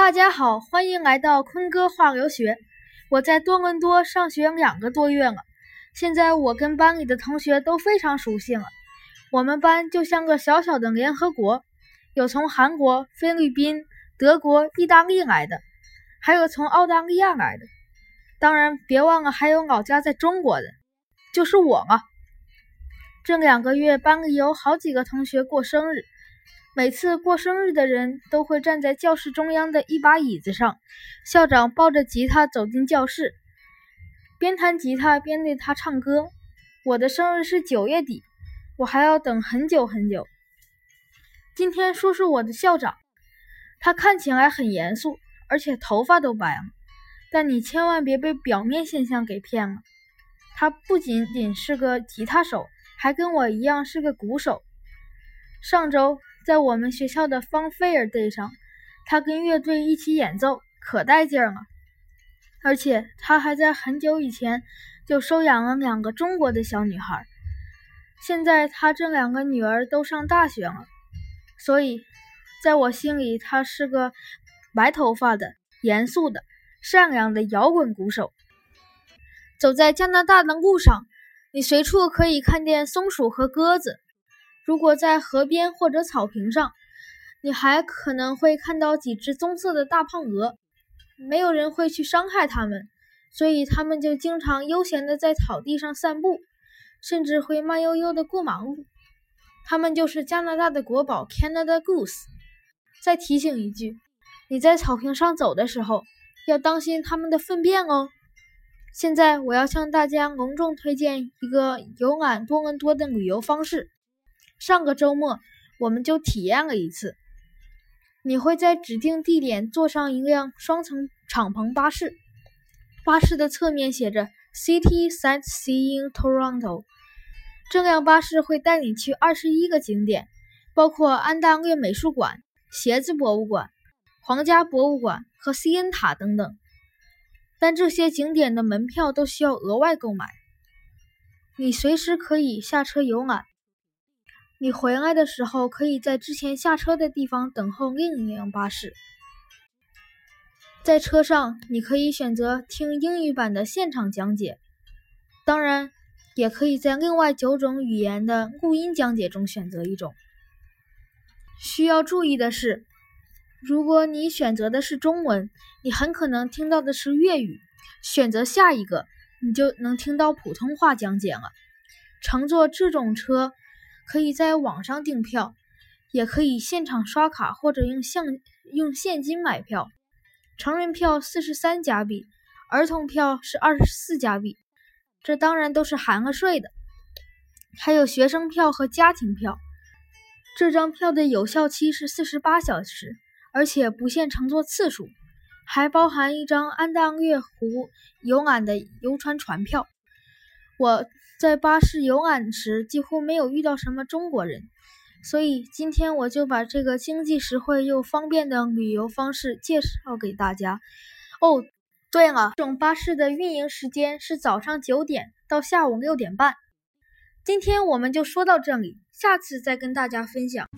大家好，欢迎来到坤哥话留学。我在多伦多上学两个多月了，现在我跟班里的同学都非常熟悉了。我们班就像个小小的联合国，有从韩国、菲律宾、德国、意大利来的，还有从澳大利亚来的。当然，别忘了还有老家在中国的，就是我了。这两个月，班里有好几个同学过生日。每次过生日的人都会站在教室中央的一把椅子上，校长抱着吉他走进教室，边弹吉他边对他唱歌。我的生日是九月底，我还要等很久很久。今天说说我的校长，他看起来很严肃，而且头发都白了，但你千万别被表面现象给骗了。他不仅仅是个吉他手，还跟我一样是个鼓手。上周。在我们学校的 Fun Fair Day 上，他跟乐队一起演奏，可带劲了。而且他还在很久以前就收养了两个中国的小女孩，现在他这两个女儿都上大学了。所以，在我心里，他是个白头发的、严肃的、善良的摇滚鼓手。走在加拿大的路上，你随处可以看见松鼠和鸽子。如果在河边或者草坪上，你还可能会看到几只棕色的大胖鹅。没有人会去伤害它们，所以它们就经常悠闲地在草地上散步，甚至会慢悠悠地过马路。它们就是加拿大的国宝 Canada Goose。再提醒一句，你在草坪上走的时候要当心它们的粪便哦。现在我要向大家隆重推荐一个游览多伦多的旅游方式。上个周末，我们就体验了一次。你会在指定地点坐上一辆双层敞篷巴士，巴士的侧面写着 “City Sightseeing Toronto”。这辆巴士会带你去二十一个景点，包括安大略美术馆、鞋子博物馆、皇家博物馆和西恩塔等等。但这些景点的门票都需要额外购买。你随时可以下车游览。你回来的时候，可以在之前下车的地方等候另一辆巴士。在车上，你可以选择听英语版的现场讲解，当然，也可以在另外九种语言的录音讲解中选择一种。需要注意的是，如果你选择的是中文，你很可能听到的是粤语；选择下一个，你就能听到普通话讲解了。乘坐这种车。可以在网上订票，也可以现场刷卡或者用现用现金买票。成人票四十三加币，儿童票是二十四加币，这当然都是含了税的。还有学生票和家庭票，这张票的有效期是四十八小时，而且不限乘坐次数，还包含一张安大略湖游览的游船船票。我。在巴士游览时，几乎没有遇到什么中国人，所以今天我就把这个经济实惠又方便的旅游方式介绍给大家。哦，对了，这种巴士的运营时间是早上九点到下午六点半。今天我们就说到这里，下次再跟大家分享。